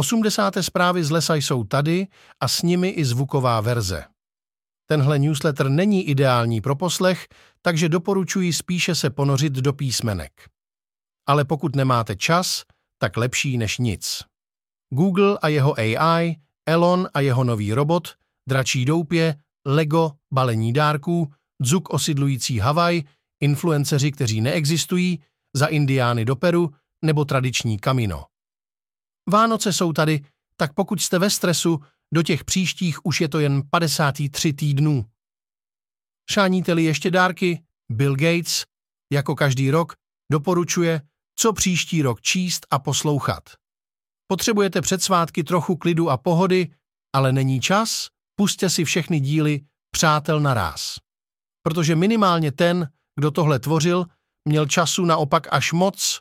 80. zprávy z lesa jsou tady a s nimi i zvuková verze. Tenhle newsletter není ideální pro poslech, takže doporučuji spíše se ponořit do písmenek. Ale pokud nemáte čas, tak lepší než nic. Google a jeho AI, Elon a jeho nový robot, dračí doupě, Lego, balení dárků, dzuk osidlující Havaj, influenceři, kteří neexistují, za indiány do Peru nebo tradiční kamino. Vánoce jsou tady, tak pokud jste ve stresu, do těch příštích už je to jen 53 týdnů. Šáníte-li ještě dárky, Bill Gates, jako každý rok, doporučuje, co příští rok číst a poslouchat. Potřebujete před svátky trochu klidu a pohody, ale není čas, puste si všechny díly Přátel naráz. Protože minimálně ten, kdo tohle tvořil, měl času naopak až moc.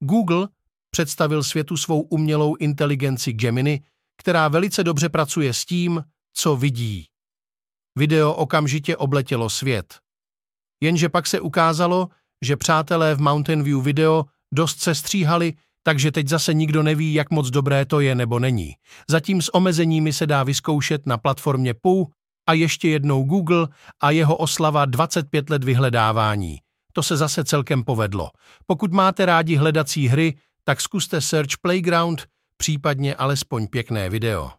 Google představil světu svou umělou inteligenci Gemini, která velice dobře pracuje s tím, co vidí. Video okamžitě obletělo svět. Jenže pak se ukázalo, že přátelé v Mountain View Video dost se stříhali, takže teď zase nikdo neví, jak moc dobré to je nebo není. Zatím s omezeními se dá vyzkoušet na platformě PU a ještě jednou Google a jeho oslava 25 let vyhledávání. To se zase celkem povedlo. Pokud máte rádi hledací hry, tak zkuste Search Playground, případně alespoň pěkné video.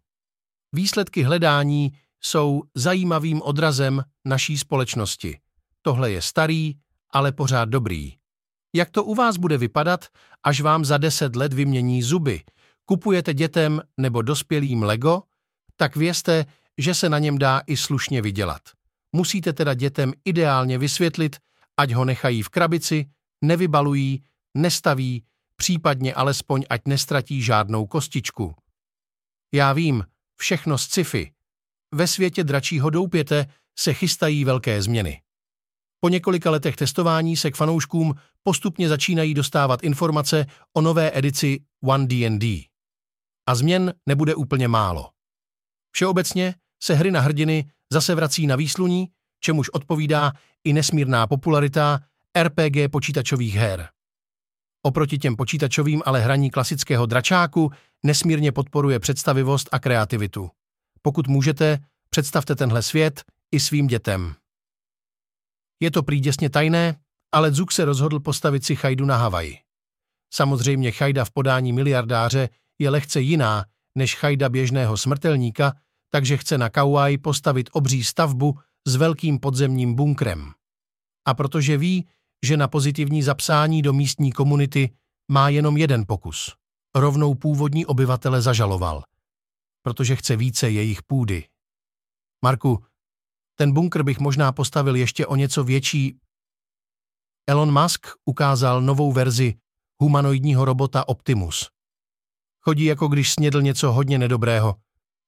Výsledky hledání jsou zajímavým odrazem naší společnosti. Tohle je starý, ale pořád dobrý. Jak to u vás bude vypadat, až vám za deset let vymění zuby? Kupujete dětem nebo dospělým Lego? Tak vězte, že se na něm dá i slušně vydělat. Musíte teda dětem ideálně vysvětlit, ať ho nechají v krabici, nevybalují, nestaví, případně alespoň ať nestratí žádnou kostičku. Já vím, všechno z sci-fi. Ve světě dračího doupěte se chystají velké změny. Po několika letech testování se k fanouškům postupně začínají dostávat informace o nové edici One D&D. A změn nebude úplně málo. Všeobecně se hry na hrdiny zase vrací na výsluní, čemuž odpovídá i nesmírná popularita RPG počítačových her. Oproti těm počítačovým ale hraní klasického dračáku nesmírně podporuje představivost a kreativitu. Pokud můžete, představte tenhle svět i svým dětem. Je to prý děsně tajné, ale Zuk se rozhodl postavit si chajdu na Havaji. Samozřejmě chajda v podání miliardáře je lehce jiná než chajda běžného smrtelníka, takže chce na Kauai postavit obří stavbu s velkým podzemním bunkrem. A protože ví, že na pozitivní zapsání do místní komunity má jenom jeden pokus. Rovnou původní obyvatele zažaloval, protože chce více jejich půdy. Marku, ten bunkr bych možná postavil ještě o něco větší. Elon Musk ukázal novou verzi humanoidního robota Optimus. Chodí jako když snědl něco hodně nedobrého.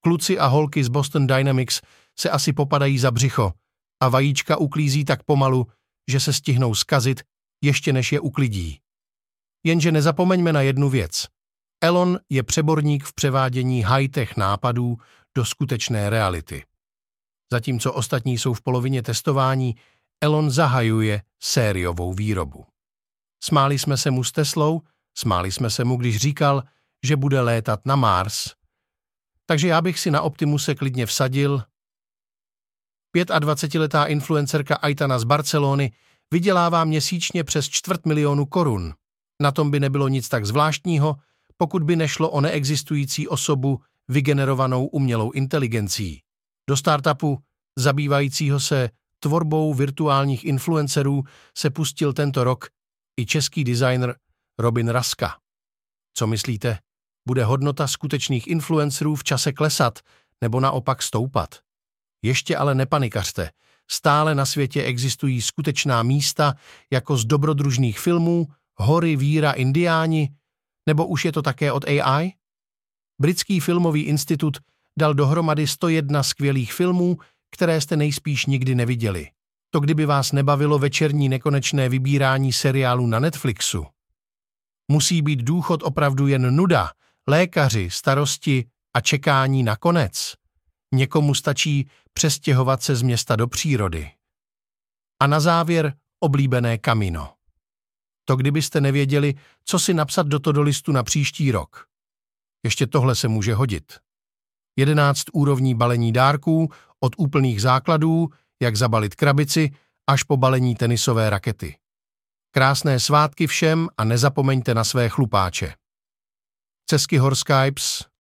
Kluci a holky z Boston Dynamics se asi popadají za břicho a vajíčka uklízí tak pomalu, že se stihnou skazit, ještě než je uklidí. Jenže nezapomeňme na jednu věc. Elon je přeborník v převádění high-tech nápadů do skutečné reality. Zatímco ostatní jsou v polovině testování, Elon zahajuje sériovou výrobu. Smáli jsme se mu s Teslou, smáli jsme se mu, když říkal, že bude létat na Mars. Takže já bych si na Optimuse klidně vsadil, 25-letá influencerka Aitana z Barcelony vydělává měsíčně přes čtvrt milionu korun. Na tom by nebylo nic tak zvláštního, pokud by nešlo o neexistující osobu vygenerovanou umělou inteligencí. Do startupu, zabývajícího se tvorbou virtuálních influencerů, se pustil tento rok i český designer Robin Raska. Co myslíte? Bude hodnota skutečných influencerů v čase klesat nebo naopak stoupat? Ještě ale nepanikařte. Stále na světě existují skutečná místa, jako z dobrodružných filmů, hory, víra, indiáni, nebo už je to také od AI? Britský filmový institut dal dohromady 101 skvělých filmů, které jste nejspíš nikdy neviděli. To kdyby vás nebavilo večerní nekonečné vybírání seriálu na Netflixu. Musí být důchod opravdu jen nuda, lékaři, starosti a čekání na konec. Někomu stačí přestěhovat se z města do přírody. A na závěr oblíbené kamino. To kdybyste nevěděli, co si napsat do toho listu na příští rok. Ještě tohle se může hodit. 11 úrovní balení dárků od úplných základů, jak zabalit krabici, až po balení tenisové rakety. Krásné svátky všem a nezapomeňte na své chlupáče. Cesky Horskypes